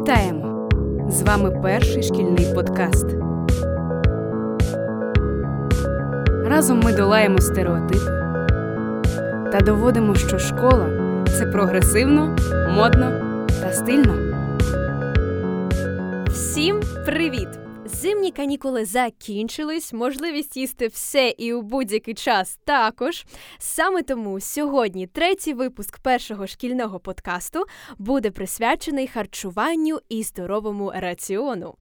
Вітаємо! З вами перший шкільний подкаст. Разом ми долаємо стереотипи та доводимо, що школа це прогресивно, модно та стильно. Всім привіт! Зимні канікули закінчились, можливість їсти все і у будь-який час також. Саме тому сьогодні третій випуск першого шкільного подкасту буде присвячений харчуванню і здоровому раціону.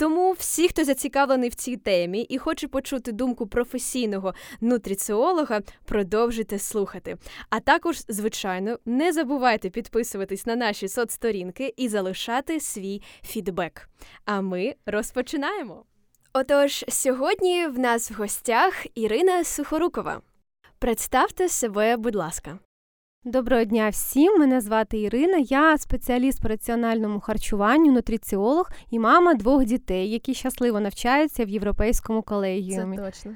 Тому всі, хто зацікавлений в цій темі і хоче почути думку професійного нутриціолога, продовжуйте слухати. А також, звичайно, не забувайте підписуватись на наші соцсторінки і залишати свій фідбек. А ми розпочинаємо. Отож, сьогодні в нас в гостях Ірина Сухорукова. Представте себе, будь ласка. Доброго дня всім! Мене звати Ірина. Я спеціаліст по раціональному харчуванню, нутриціолог і мама двох дітей, які щасливо навчаються в європейському колегіумі. Це точно.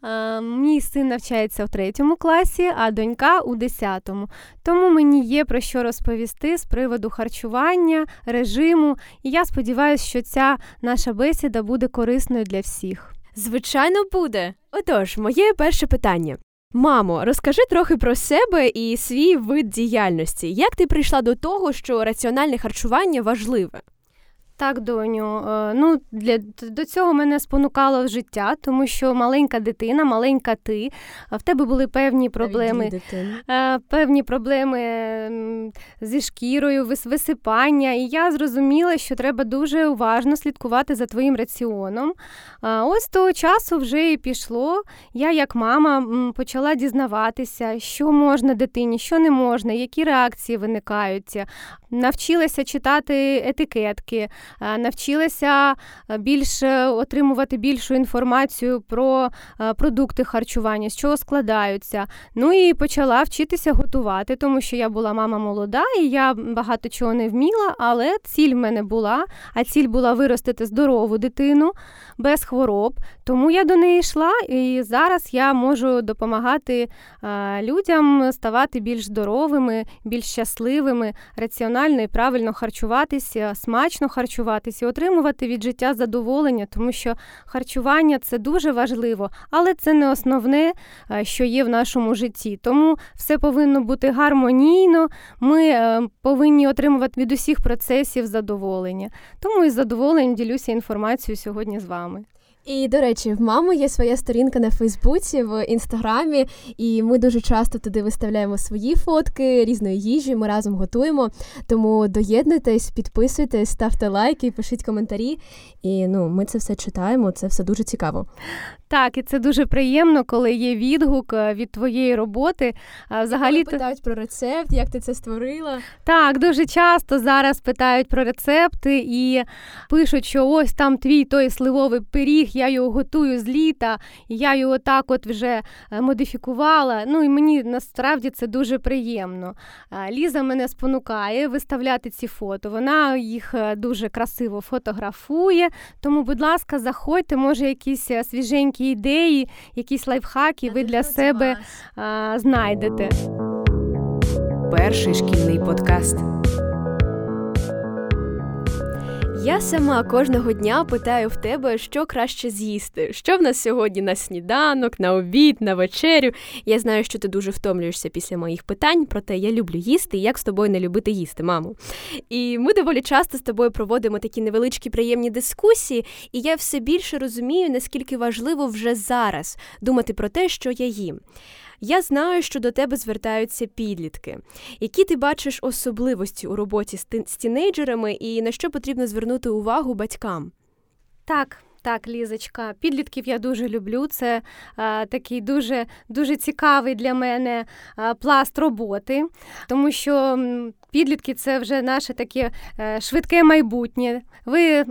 А, Мій син навчається в третьому класі, а донька у десятому. Тому мені є про що розповісти з приводу харчування, режиму. І я сподіваюся, що ця наша бесіда буде корисною для всіх. Звичайно, буде. Отож, моє перше питання. Мамо, розкажи трохи про себе і свій вид діяльності. Як ти прийшла до того, що раціональне харчування важливе? Так, доню, е, ну для до цього мене спонукало в життя, тому що маленька дитина, маленька ти, в тебе були певні проблеми, е, певні проблеми зі шкірою, висипання. І я зрозуміла, що треба дуже уважно слідкувати за твоїм раціоном. Ось того часу вже і пішло. Я, як мама, почала дізнаватися, що можна дитині, що не можна, які реакції виникають. Навчилася читати етикетки навчилася більше отримувати більшу інформацію про продукти харчування, з чого складаються. Ну і почала вчитися готувати, тому що я була мама молода і я багато чого не вміла, але ціль в мене була. А ціль була виростити здорову дитину без хвороб. Тому я до неї йшла, і зараз я можу допомагати людям ставати більш здоровими, більш щасливими, раціонально і правильно харчуватися, смачно харчуватися і отримувати від життя задоволення, тому що харчування це дуже важливо, але це не основне, е, що є в нашому житті. Тому все повинно бути гармонійно. Ми е, повинні отримувати від усіх процесів задоволення. Тому із задоволенням ділюся інформацією сьогодні з вами. І до речі, в мами є своя сторінка на Фейсбуці, в інстаграмі, і ми дуже часто туди виставляємо свої фотки різної їжі. Ми разом готуємо. Тому доєднуйтесь, підписуйтесь, ставте лайки, пишіть коментарі. І ну, ми це все читаємо. Це все дуже цікаво. Так, і це дуже приємно, коли є відгук е, від твоєї роботи. Взагалі питають про рецепт, як ти це створила. Так, дуже часто зараз питають про рецепти і пишуть, що ось там твій той сливовий пиріг, я його готую з літа, і я його так от вже е, модифікувала. Ну і мені насправді це дуже приємно. Ліза мене спонукає виставляти ці фото. Вона їх е, дуже красиво фотографує. Тому, будь ласка, заходьте, може, якісь свіженькі ідеї, якісь лайфхаки ви для себе знайдете. Перший шкільний подкаст. Я сама кожного дня питаю в тебе, що краще з'їсти. Що в нас сьогодні на сніданок, на обід, на вечерю. Я знаю, що ти дуже втомлюєшся після моїх питань, проте я люблю їсти як з тобою не любити їсти, мамо. І ми доволі часто з тобою проводимо такі невеличкі приємні дискусії, і я все більше розумію, наскільки важливо вже зараз думати про те, що я їм. Я знаю, що до тебе звертаються підлітки. Які ти бачиш особливості у роботі з тінейджерами і на що потрібно звернути увагу батькам? Так. Так, Лізочка, підлітків я дуже люблю. Це а, такий дуже дуже цікавий для мене а, пласт роботи, тому що підлітки це вже наше таке е, швидке майбутнє. Ви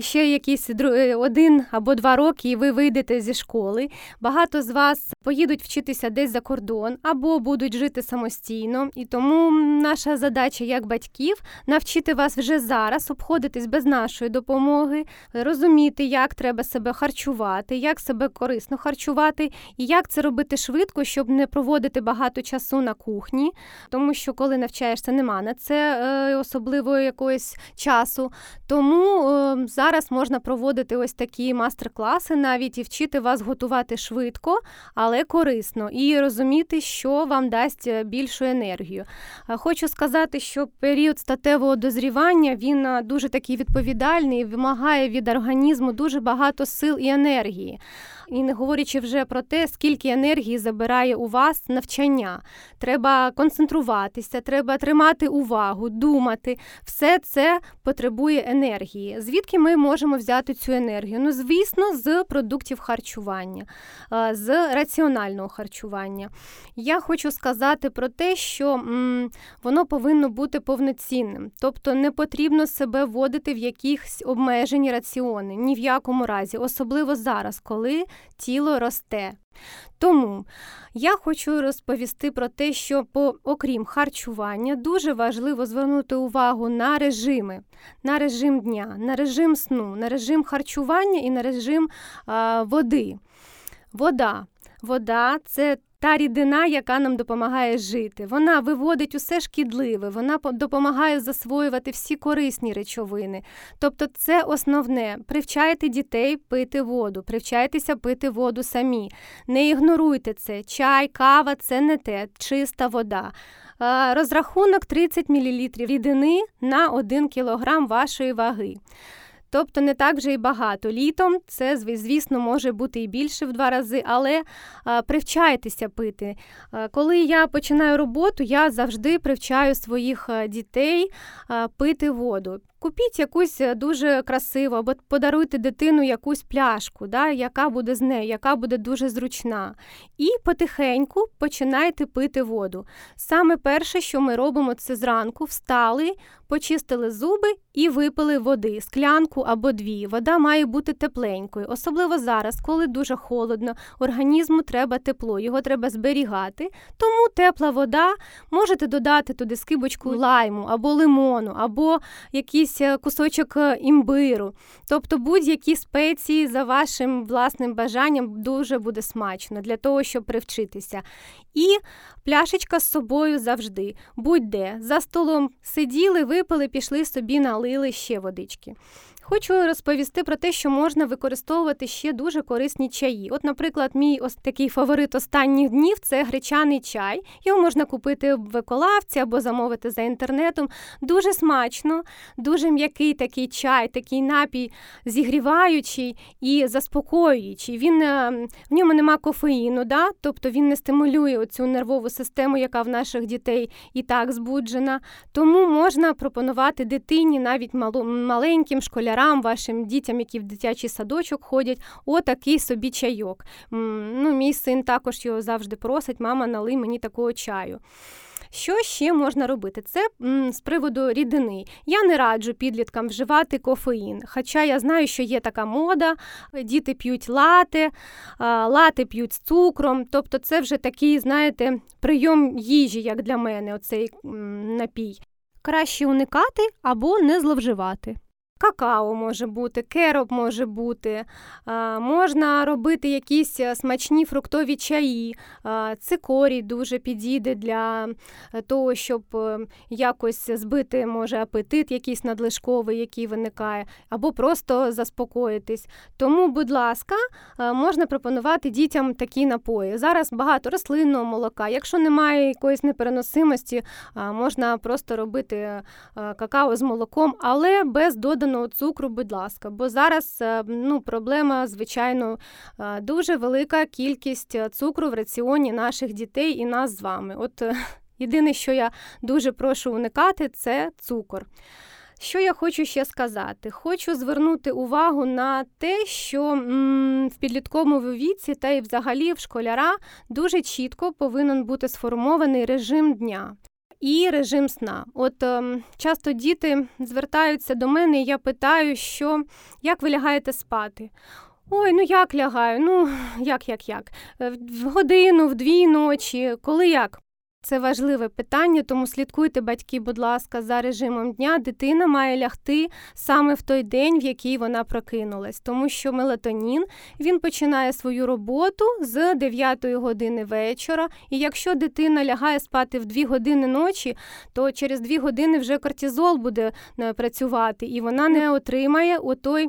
ще якісь е, один або два роки, і ви вийдете зі школи. Багато з вас поїдуть вчитися десь за кордон або будуть жити самостійно. І тому наша задача як батьків навчити вас вже зараз обходитись без нашої допомоги, розуміти, як треба себе харчувати, як себе корисно харчувати, і як це робити швидко, щоб не проводити багато часу на кухні, тому що коли навчаєшся, на це е, особливо якогось часу. Тому е, зараз можна проводити ось такі мастер-класи, навіть і вчити вас готувати швидко, але корисно, і розуміти, що вам дасть е, більшу енергію. Хочу сказати, що період статевого дозрівання він дуже такий відповідальний, вимагає від організму дуже багато сил і енергії. І не говорячи вже про те, скільки енергії забирає у вас навчання. Треба концентруватися, треба тримати увагу, думати. Все це потребує енергії. Звідки ми можемо взяти цю енергію? Ну, звісно, з продуктів харчування, з раціонального харчування. Я хочу сказати про те, що м, воно повинно бути повноцінним, тобто не потрібно себе вводити в якісь обмежені раціони, ні в якому разі, особливо зараз, коли тіло росте. Тому я хочу розповісти про те, що, по, окрім харчування, дуже важливо звернути увагу на режими, на режим дня, на режим сну, на режим харчування і на режим а, води. Вода. Вода це та рідина, яка нам допомагає жити. Вона виводить усе шкідливе, вона допомагає засвоювати всі корисні речовини. Тобто, це основне. Привчайте дітей пити воду, привчайтеся пити воду самі. Не ігноруйте це. Чай, кава це не те, чиста вода. Розрахунок 30 мл рідини на 1 кг вашої ваги. Тобто не так вже і багато. Літом це, звісно, може бути і більше в два рази, але привчайтеся пити. Коли я починаю роботу, я завжди привчаю своїх дітей пити воду. Купіть якусь е, дуже красиву, або подаруйте дитину якусь пляшку, да, яка буде з нею, яка буде дуже зручна. І потихеньку починайте пити воду. Саме перше, що ми робимо, це зранку встали, почистили зуби і випили води, склянку або дві. Вода має бути тепленькою, особливо зараз, коли дуже холодно, організму треба тепло, його треба зберігати. Тому тепла вода можете додати туди скибочку лайму або лимону, або якісь якийсь е, кусочок е, імбиру. Тобто будь-які спеції за вашим власним бажанням дуже буде смачно для того, щоб привчитися. І пляшечка з собою завжди. Будь-де за столом сиділи, випили, пішли собі, налили ще водички. Хочу розповісти про те, що можна використовувати ще дуже корисні чаї. От, наприклад, мій ось такий фаворит останніх днів це гречаний чай. Його можна купити в еколавці або замовити за інтернетом. Дуже смачно, дуже м'який такий чай, такий напій зігріваючий і заспокоюючий. Він е, в ньому нема кофеїну, да? тобто він не стимулює цю нервову систему, яка в наших дітей і так збуджена. Тому можна пропонувати дитині навіть маленьким школярам школярам, вашим дітям, які в дитячий садочок ходять, отакий собі чайок. Ну, Мій син також його завжди просить, мама, налий мені такого чаю. Що ще можна робити? Це м, з приводу рідини. Я не раджу підліткам вживати кофеїн. Хоча я знаю, що є така мода, діти п'ють лати, лати п'ють з цукром. Тобто це вже такий, знаєте, прийом їжі, як для мене, оцей м, напій. Краще уникати або не зловживати. Какао може бути, кероп може бути, можна робити якісь е, смачні фруктові чаї, цикорій дуже підійде для е, того, щоб е, якось збити може апетит, якийсь надлишковий, який виникає, або просто заспокоїтись. Тому, будь ласка, можна пропонувати дітям такі напої. Зараз багато рослинного молока. Якщо немає якоїсь непереносимості, можна просто робити какао з молоком, але без доданого доданого цукру, будь ласка, бо зараз е, ну, проблема, звичайно, е, дуже велика кількість е, цукру в раціоні наших дітей і нас з вами. От єдине, що я дуже прошу уникати, це цукор. Що я хочу ще сказати? Хочу звернути увагу на те, що м, в підлітковому віці та й взагалі в школяра дуже чітко повинен бути сформований режим дня і режим сна. От е, часто діти звертаються до мене, і я питаю, що як ви лягаєте спати? Ой, ну як лягаю? Ну, як, як, як? Е, в годину, в дві ночі, коли як? Це важливе питання, тому слідкуйте, батьки, будь ласка, за режимом дня. Дитина має лягти саме в той день, в який вона прокинулась, тому що мелатонін він починає свою роботу з 9 години вечора. І якщо дитина лягає спати в 2 години ночі, то через 2 години вже кортизол буде е, працювати, і вона не отримає отой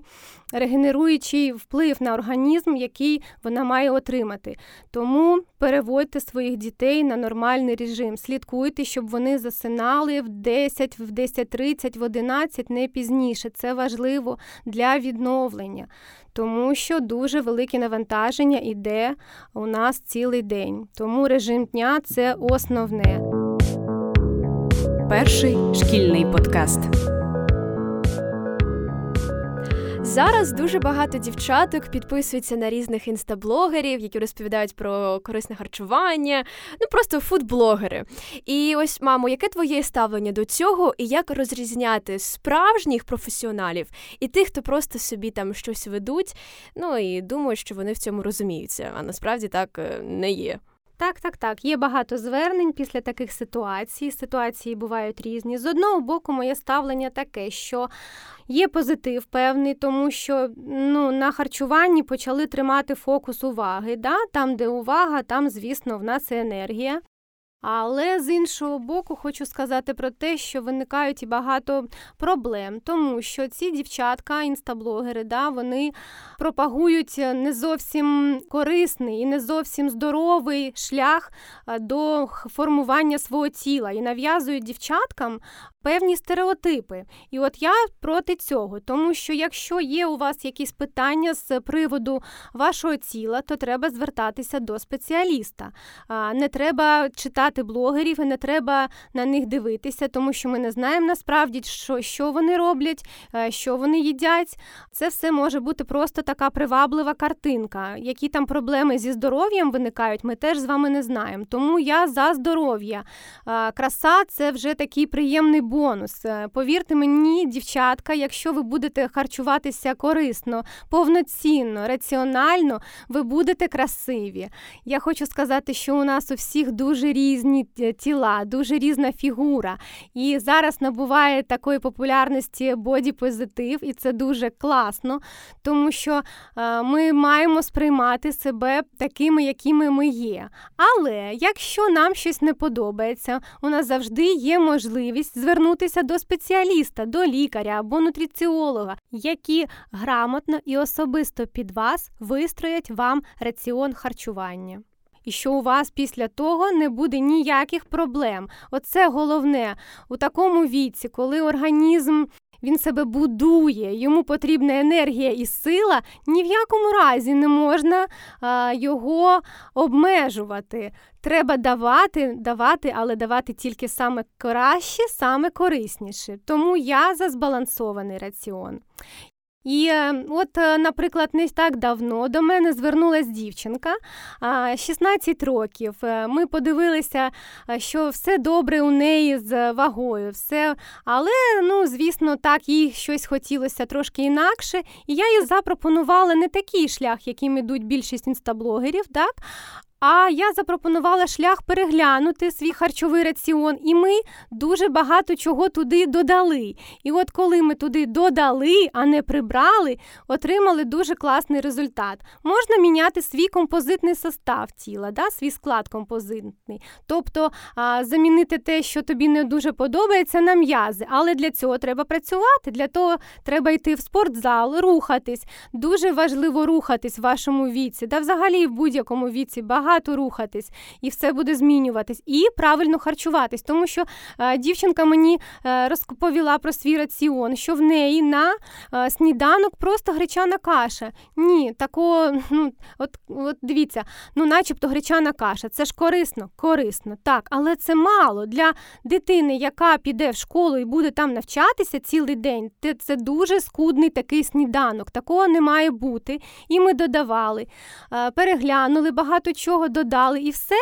регенеруючий вплив на організм, який вона має отримати. Тому переводьте своїх дітей на нормальний режим. Слідкуйте, щоб вони засинали в 10, в 10.30, в 11, не пізніше. Це важливо для відновлення, тому що дуже велике навантаження йде у нас цілий день. Тому режим дня це основне. Перший шкільний подкаст. Зараз дуже багато дівчаток підписуються на різних інстаблогерів, які розповідають про корисне харчування, ну просто фудблогери. І ось, мамо, яке твоє ставлення до цього, і як розрізняти справжніх професіоналів і тих, хто просто собі там щось ведуть, ну і думають, що вони в цьому розуміються, а насправді так е, не є. Так, так, так. Є багато звернень після таких ситуацій. Ситуації бувають різні. З одного боку, моє ставлення таке, що є позитив певний, тому що ну, на харчуванні почали тримати фокус уваги. Да? Там, де увага, там, звісно, в нас і енергія. Але з іншого боку, хочу сказати про те, що виникають і багато проблем, тому що ці дівчатка, інстаблогери, да, вони пропагують не зовсім корисний і не зовсім здоровий шлях до формування свого тіла і нав'язують дівчаткам певні стереотипи. І от я проти цього, тому що якщо є у вас якісь питання з приводу вашого тіла, то треба звертатися до спеціаліста. Не треба читати блогерів і не треба на них дивитися, тому що ми не знаємо насправді, що, що вони роблять, е, що вони їдять. Це все може бути просто така приваблива картинка. Які там проблеми зі здоров'ям виникають, ми теж з вами не знаємо. Тому я за здоров'я. Краса це вже такий приємний бонус. Е, повірте мені, дівчатка, якщо ви будете харчуватися корисно, повноцінно, раціонально, ви будете красиві. Я хочу сказати, що у нас у всіх дуже різні тіла, дуже різна фігура. І зараз набуває такої популярності боді-позитив, і це дуже класно, тому що е, ми маємо сприймати себе такими, якими ми є. Але якщо нам щось не подобається, у нас завжди є можливість звернутися до спеціаліста, до лікаря або нутриціолога, які грамотно і особисто під вас вистроять вам раціон харчування. І що у вас після того не буде ніяких проблем. Оце головне у такому віці, коли організм він себе будує, йому потрібна енергія і сила, ні в якому разі не можна а, його обмежувати. Треба давати, давати, але давати тільки саме краще, саме корисніше. Тому я за збалансований раціон. І е, от, е, наприклад, не так давно до мене звернулася дівчинка 16 років. Е, ми подивилися, що все добре у неї з вагою, все, але ну, звісно, так їй щось хотілося трошки інакше. І я їй запропонувала не такий шлях, яким ідуть більшість інстаблогерів, так, а я запропонувала шлях переглянути свій харчовий раціон, і ми дуже багато чого туди додали. І от коли ми туди додали, а не прибрали, отримали дуже класний результат. Можна міняти свій композитний состав тіла, да, свій склад композитний. Тобто а, замінити те, що тобі не дуже подобається, на м'язи. Але для цього треба працювати, для того треба йти в спортзал, рухатись. Дуже важливо рухатись в вашому віці, да взагалі в будь-якому віці багато багато рухатись, і все буде змінюватись, і правильно харчуватись, тому що е, дівчинка мені е, розповіла про свій раціон, що в неї на е, сніданок просто гречана каша. Ні, такого, ну от от дивіться, ну, начебто гречана каша. Це ж корисно, корисно, так, але це мало для дитини, яка піде в школу і буде там навчатися цілий день. Це дуже скудний такий сніданок. Такого не має бути. І ми додавали, переглянули багато чого чого додали, і все.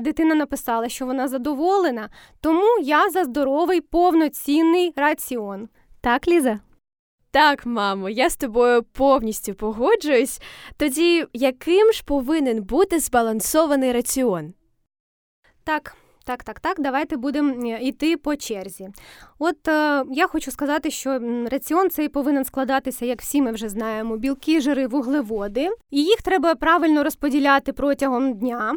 Дитина написала, що вона задоволена, тому я за здоровий повноцінний раціон. Так, Ліза? Так, мамо, я з тобою повністю погоджуюсь. Тоді яким ж повинен бути збалансований раціон? Так, Так, так, так, давайте будемо йти по черзі. От е, я хочу сказати, що раціон цей повинен складатися, як всі ми вже знаємо, білки, жири, вуглеводи, і їх треба правильно розподіляти протягом дня.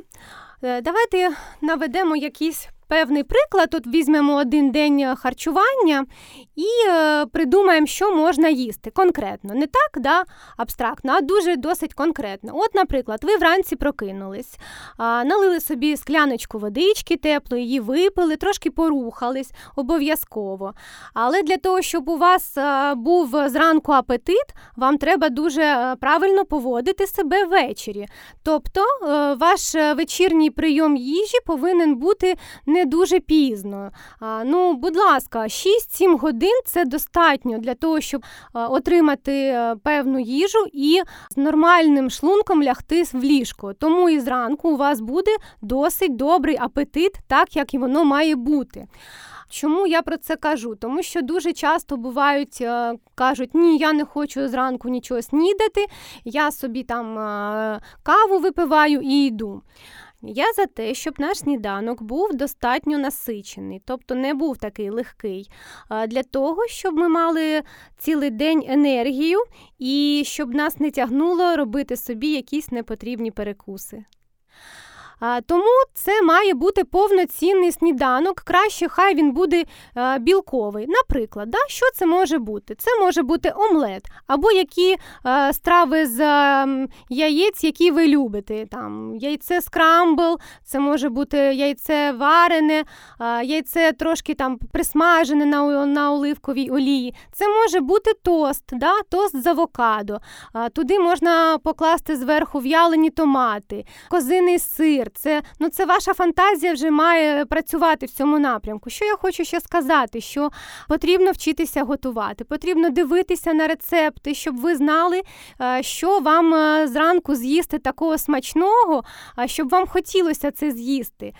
Е, давайте наведемо якісь певний приклад, от візьмемо один день е, харчування і е, придумаємо, що можна їсти конкретно. Не так, да, абстрактно, а дуже досить конкретно. От, наприклад, ви вранці прокинулись, а, налили собі скляночку водички теплої, її випили, трошки порухались, обов'язково. Але для того, щоб у вас а, е, був зранку апетит, вам треба дуже е, правильно поводити себе ввечері. Тобто а, ваш вечірній прийом їжі повинен бути не не дуже пізно. Ну, будь ласка, 6-7 годин це достатньо для того, щоб отримати е, певну їжу і з нормальним шлунком лягти в ліжко. Тому і зранку у вас буде досить добрий апетит, так як і воно має бути. Чому я про це кажу? Тому що дуже часто бувають, е, кажуть, ні, я не хочу зранку нічого снідати, я собі там е, каву випиваю і йду. Я за те, щоб наш сніданок був достатньо насичений, тобто не був такий легкий, для того, щоб ми мали цілий день енергію і щоб нас не тягнуло робити собі якісь непотрібні перекуси. Тому це має бути повноцінний сніданок. Краще, хай він буде білковий. Наприклад, да, що це може бути? Це може бути омлет, або які страви з яєць, які ви любите. Там Яйце скрамбл, це може бути яйце варене, яйце трошки там присмажене на на оливковій олії. Це може бути тост, да, тост з авокадо. Туди можна покласти зверху в'ялені томати, козиний сир сир. Це ну це ваша фантазія вже має працювати в цьому напрямку. Що я хочу ще сказати? Що потрібно вчитися готувати, потрібно дивитися на рецепти, щоб ви знали, е, що вам е, зранку з'їсти такого смачного, щоб вам хотілося це з'їсти.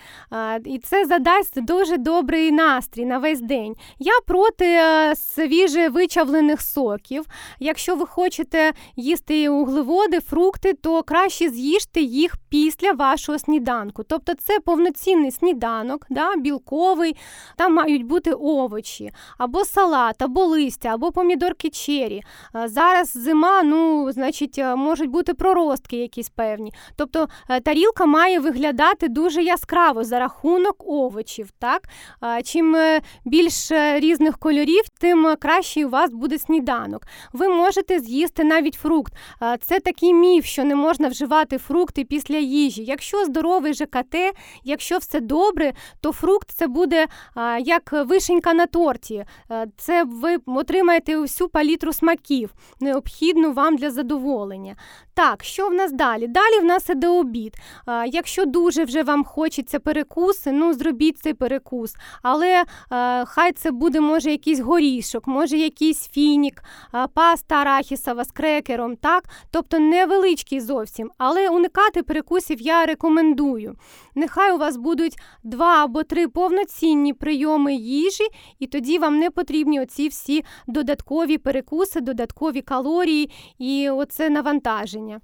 І це задасть дуже добрий настрій на весь день. Я проти е, свіже вичавлених соків. Якщо ви хочете їсти углеводи, фрукти, то краще з'їжте їх після вашого сніданку сніданку. Тобто це повноцінний сніданок, да, білковий, там мають бути овочі, або салат, або листя, або помідорки чері. Зараз зима, ну, значить, можуть бути проростки якісь певні. Тобто е, тарілка має виглядати дуже яскраво за рахунок овочів. так? Чим е, більше різних кольорів, тим кращий у вас буде сніданок. Ви можете з'їсти навіть фрукт. Це такий міф, що не можна вживати фрукти після їжі. Якщо здоров'я здоровий ЖКТ, якщо все добре, то фрукт це буде як вишенька на торті. А, це ви отримаєте всю палітру смаків, необхідну вам для задоволення. Так, що в нас далі? Далі в нас іде обід. Якщо дуже вже вам хочеться перекуси, ну зробіть цей перекус. Але а, хай це буде, може, якийсь горішок, може якийсь фінік, паста арахісова з крекером, так? Тобто невеличкий зовсім. Але уникати перекусів я рекомендую. Нехай у вас будуть два або три повноцінні прийоми їжі, і тоді вам не потрібні оці всі додаткові перекуси, додаткові калорії і оце навантаження.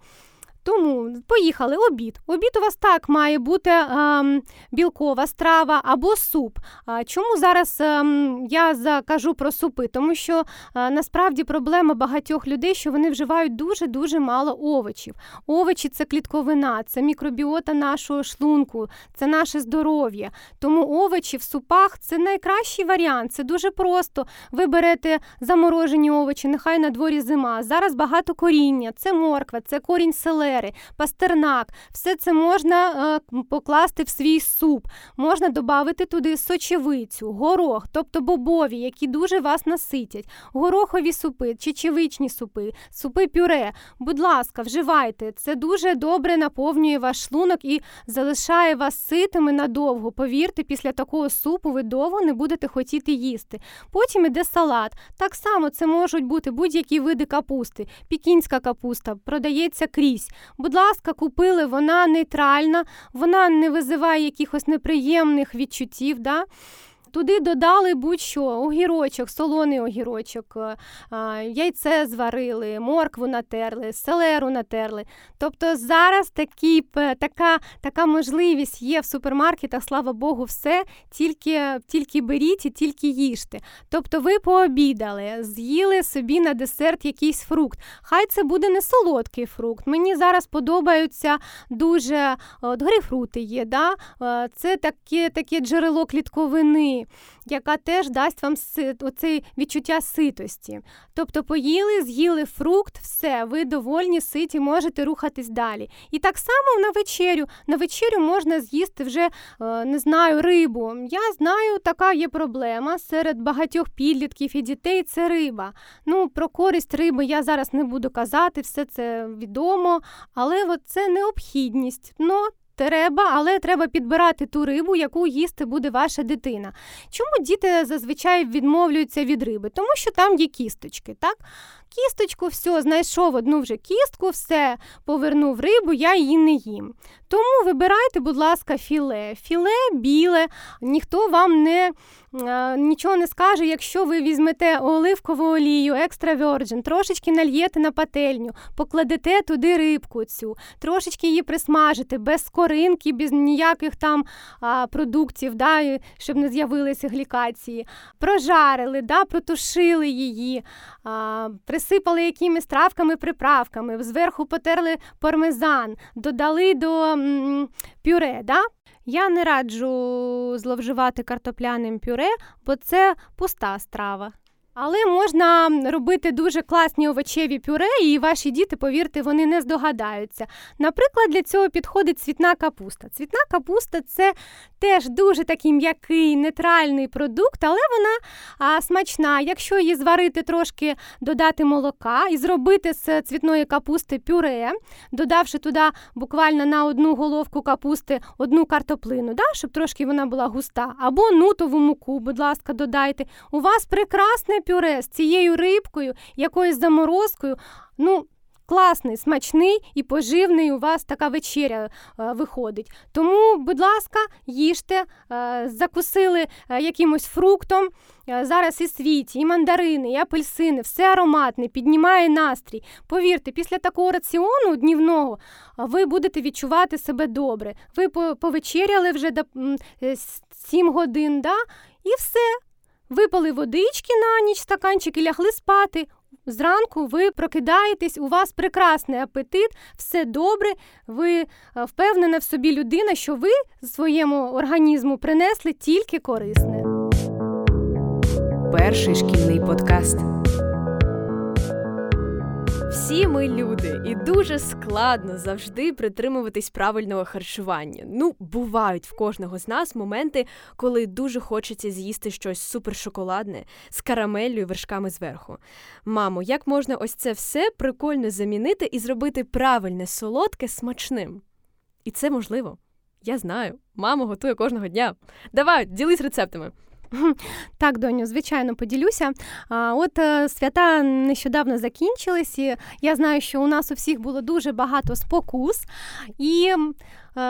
Тому поїхали обід. Обід у вас так має бути е, білкова страва або суп. А чому зараз е, я закажу про супи? Тому що е, насправді проблема багатьох людей, що вони вживають дуже-дуже мало овочів. Овочі це клітковина, це мікробіота нашого шлунку, це наше здоров'я. Тому овочі в супах це найкращий варіант. Це дуже просто. Ви берете заморожені овочі, нехай на дворі зима. Зараз багато коріння, це морква, це корінь селери селери, пастернак, все це можна е, покласти в свій суп. Можна додати туди сочевицю, горох, тобто бобові, які дуже вас наситять, горохові супи, чечевичні супи, супи пюре. Будь ласка, вживайте. Це дуже добре наповнює ваш шлунок і залишає вас ситими надовго. Повірте, після такого супу ви довго не будете хотіти їсти. Потім іде салат. Так само це можуть бути будь-які види капусти, пікінська капуста, продається крізь. Будь ласка, купили, вона нейтральна, вона не визиває якихось неприємних відчуттів. Да? Туди додали будь-що, огірочок, солоний огірочок, яйце зварили, моркву натерли, селеру натерли. Тобто зараз такі, така така можливість є в супермаркетах, слава Богу, все, тільки тільки беріть і тільки їжте. Тобто ви пообідали, з'їли собі на десерт якийсь фрукт. Хай це буде не солодкий фрукт. Мені зараз подобаються дуже от, грейпфрути є. да? Це таке таке джерело клітковини, яка теж дасть вам оце відчуття ситості. Тобто поїли, з'їли фрукт, все, ви довольні, ситі, можете рухатись далі. І так само на вечерю. На вечерю можна з'їсти вже е, не знаю, рибу. Я знаю, така є проблема серед багатьох підлітків і дітей це риба. Ну, Про користь риби я зараз не буду казати, все це відомо, але це необхідність. Ну, Треба, але треба підбирати ту рибу, яку їсти буде ваша дитина. Чому діти зазвичай відмовляються від риби? Тому що там є кісточки. так? Кісточку, все, знайшов одну вже кістку, все, повернув рибу, я її не їм. Тому вибирайте, будь ласка, філе. Філе біле, ніхто вам не а, нічого не скаже, якщо ви візьмете оливкову олію, екстра virgin, трошечки нальєте на пательню, покладете туди рибку цю, трошечки її присмажите, без скоринки, без ніяких там а, продуктів, да, щоб не з'явилися глікації. Прожарили, да, протушили її, а, присипали якимись травками, приправками, зверху потерли пармезан, додали до пюре. Да? Я не раджу зловживати картопляним пюре, бо це пуста страва. Але можна робити дуже класні овочеві пюре, і ваші діти, повірте, вони не здогадаються. Наприклад, для цього підходить цвітна капуста. Цвітна капуста це теж дуже такий м'який, нейтральний продукт, але вона а, смачна. Якщо її зварити трошки, додати молока і зробити з цвітної капусти пюре, додавши туди буквально на одну головку капусти одну картоплину, да, щоб трошки вона була густа, або нутову муку, будь ласка, додайте. У вас прекрасне пюре з цією рибкою, якоюсь заморозкою. Ну, Класний, смачний і поживний у вас така вечеря е, виходить. Тому, будь ласка, їжте, е, закусили е, якимось фруктом. Е, зараз і світі, і мандарини, і апельсини, все ароматне, піднімає настрій. Повірте, після такого раціону днівного ви будете відчувати себе добре. Ви повечеряли вже до 7 годин, да? і все. Випали водички на ніч, стаканчик і лягли спати. Зранку ви прокидаєтесь, у вас прекрасний апетит, все добре, ви е, впевнена в собі людина, що ви своєму організму принесли тільки корисне. Перший шкільний подкаст. Всі ми люди, і дуже складно завжди притримуватись правильного харчування. Ну, бувають в кожного з нас моменти, коли дуже хочеться з'їсти щось супершоколадне з карамеллю і вершками зверху. Мамо, як можна ось це все прикольно замінити і зробити правильне солодке смачним? І це можливо. Я знаю. Мама готує кожного дня. Давай, ділись рецептами. Так, доню, звичайно, поділюся. От е, свята нещодавно закінчились. і Я знаю, що у нас у всіх було дуже багато спокус. І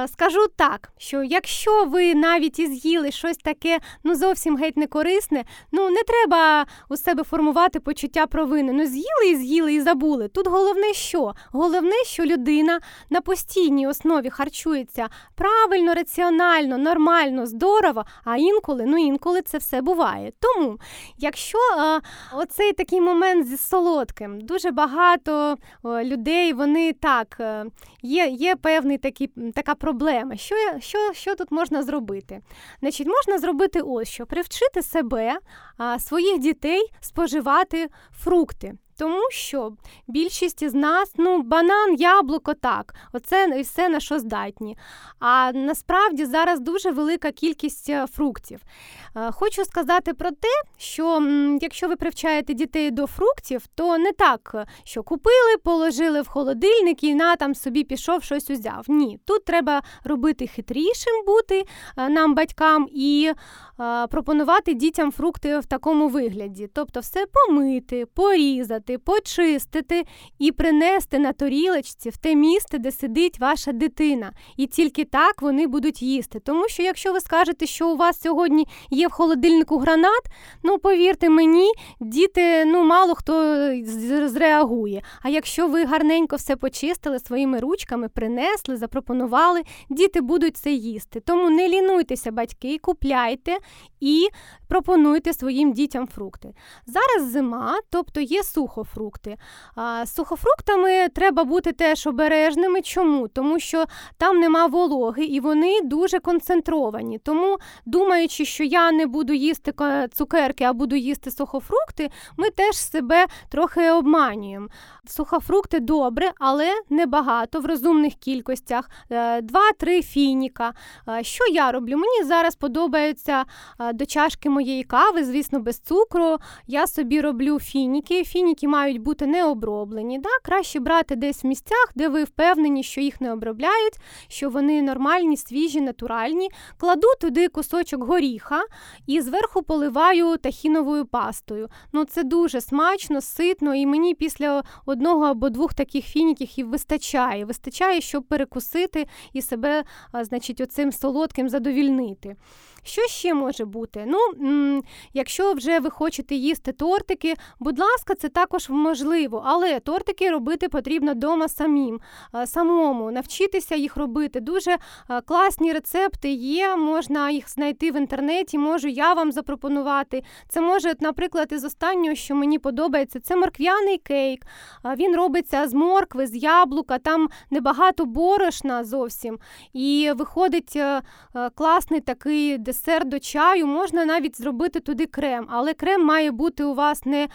скажу так, що якщо ви навіть і з'їли щось таке, ну зовсім геть не корисне, ну не треба у себе формувати почуття провини. Ну з'їли і з'їли і забули. Тут головне що? Головне, що людина на постійній основі харчується правильно, раціонально, нормально, здорово, а інколи, ну інколи це все буває. Тому, якщо а, е, оцей такий момент зі солодким, дуже багато а, людей, вони так, е, є є певний такий така проблема. Що що, що тут можна зробити? Значить, Можна зробити ось що привчити себе, а, своїх дітей споживати фрукти. Тому що більшість із нас, ну, банан, яблуко, так, оце все на що здатні. А насправді зараз дуже велика кількість е, фруктів. Е, хочу сказати про те, що якщо ви привчаєте дітей до фруктів, то не так, що купили, положили в холодильник і на там собі пішов щось узяв. Ні, тут треба робити хитрішим бути е, нам, батькам, і пропонувати дітям фрукти в такому вигляді. Тобто все помити, порізати вимити, почистити і принести на торілочці в те місце, де сидить ваша дитина. І тільки так вони будуть їсти. Тому що, якщо ви скажете, що у вас сьогодні є в холодильнику гранат, ну повірте мені, діти ну мало хто зреагує. А якщо ви гарненько все почистили своїми ручками, принесли, запропонували, діти будуть це їсти. Тому не лінуйтеся, батьки, купляйте і пропонуйте своїм дітям фрукти. Зараз зима, тобто є сухофрукти. А з сухофруктами треба бути теж обережними. Чому? Тому що там нема вологи і вони дуже концентровані. Тому, думаючи, що я не буду їсти цукерки, а буду їсти сухофрукти, ми теж себе трохи обманюємо. Сухофрукти добре, але небагато в розумних кількостях. Е, два-три фініка. Е, що я роблю? Мені зараз подобається е, до чашки моєї кави, звісно, без цукру. Я собі роблю фініки. Фініки мають бути не оброблені. Да? Краще брати десь в місцях, де ви впевнені, що їх не обробляють, що вони нормальні, свіжі, натуральні. Кладу туди кусочок горіха і зверху поливаю тахіновою пастою. Ну, Це дуже смачно, ситно, і мені після одного або двох таких фініків і вистачає. Вистачає, щоб перекусити і себе, значить, оцим солодким задовільнити. Що ще може бути? Ну, якщо вже ви хочете їсти тортики, будь ласка, це також можливо, але тортики робити потрібно вдома самим, самому, навчитися їх робити. Дуже класні рецепти є, можна їх знайти в інтернеті, можу я вам запропонувати. Це може, наприклад, із останнього, що мені подобається, це морквяний кейк. Він робиться з моркви, з яблука, там небагато борошна зовсім. І виходить е, е, класний такий десерт до чаю, можна навіть зробити туди крем, але крем має бути у вас не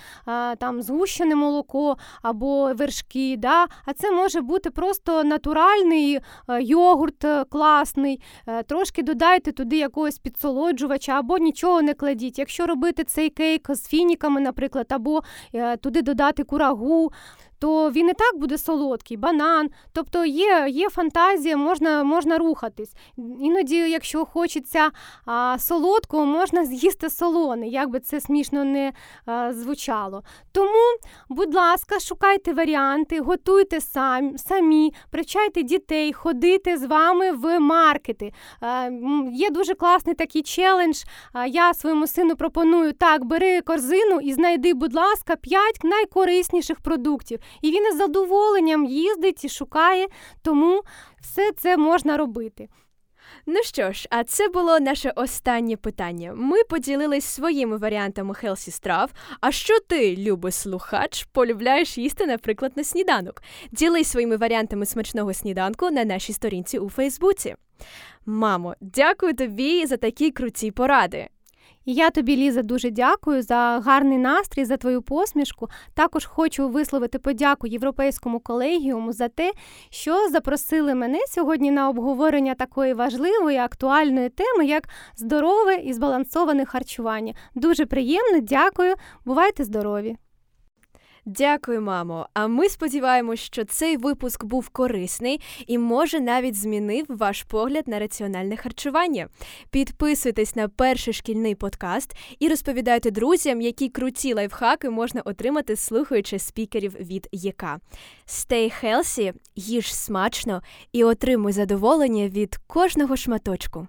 там згущене молоко або вершки. да? А це може бути просто натуральний а, йогурт е, класний. Е, трошки додайте туди якогось підсолоджувача, або нічого не кладіть. Якщо робити цей кейк з фініками, наприклад, або е, туди додати курагу то він і так буде солодкий, банан. Тобто є є фантазія, можна можна рухатись. Іноді, якщо хочеться а, солодкого, можна з'їсти солоне, як би це смішно не а, звучало. Тому, будь ласка, шукайте варіанти, готуйте сам, самі, привчайте дітей, ходити з вами в маркети. А, є дуже класний такий челендж. Я своєму сину пропоную так, бери корзину і знайди, будь ласка, 5 найкорисніших продуктів. І він із задоволенням їздить і шукає, тому все це можна робити. Ну що ж, а це було наше останнє питання. Ми поділились своїми варіантами хелсі страв. А що ти, любий слухач, полюбляєш їсти, наприклад, на сніданок? Ділись своїми варіантами смачного сніданку на нашій сторінці у Фейсбуці. Мамо, дякую тобі за такі круті поради. Я тобі, Ліза, дуже дякую за гарний настрій, за твою посмішку. Також хочу висловити подяку європейському колегіуму за те, що запросили мене сьогодні на обговорення такої важливої актуальної теми, як здорове і збалансоване харчування. Дуже приємно, дякую. Бувайте здорові! Дякую, мамо. А ми сподіваємось, що цей випуск був корисний і може навіть змінив ваш погляд на раціональне харчування. Підписуйтесь на перший шкільний подкаст і розповідайте друзям, які круті лайфхаки можна отримати, слухаючи спікерів від ЄК. Stay healthy, їж смачно і отримуй задоволення від кожного шматочку.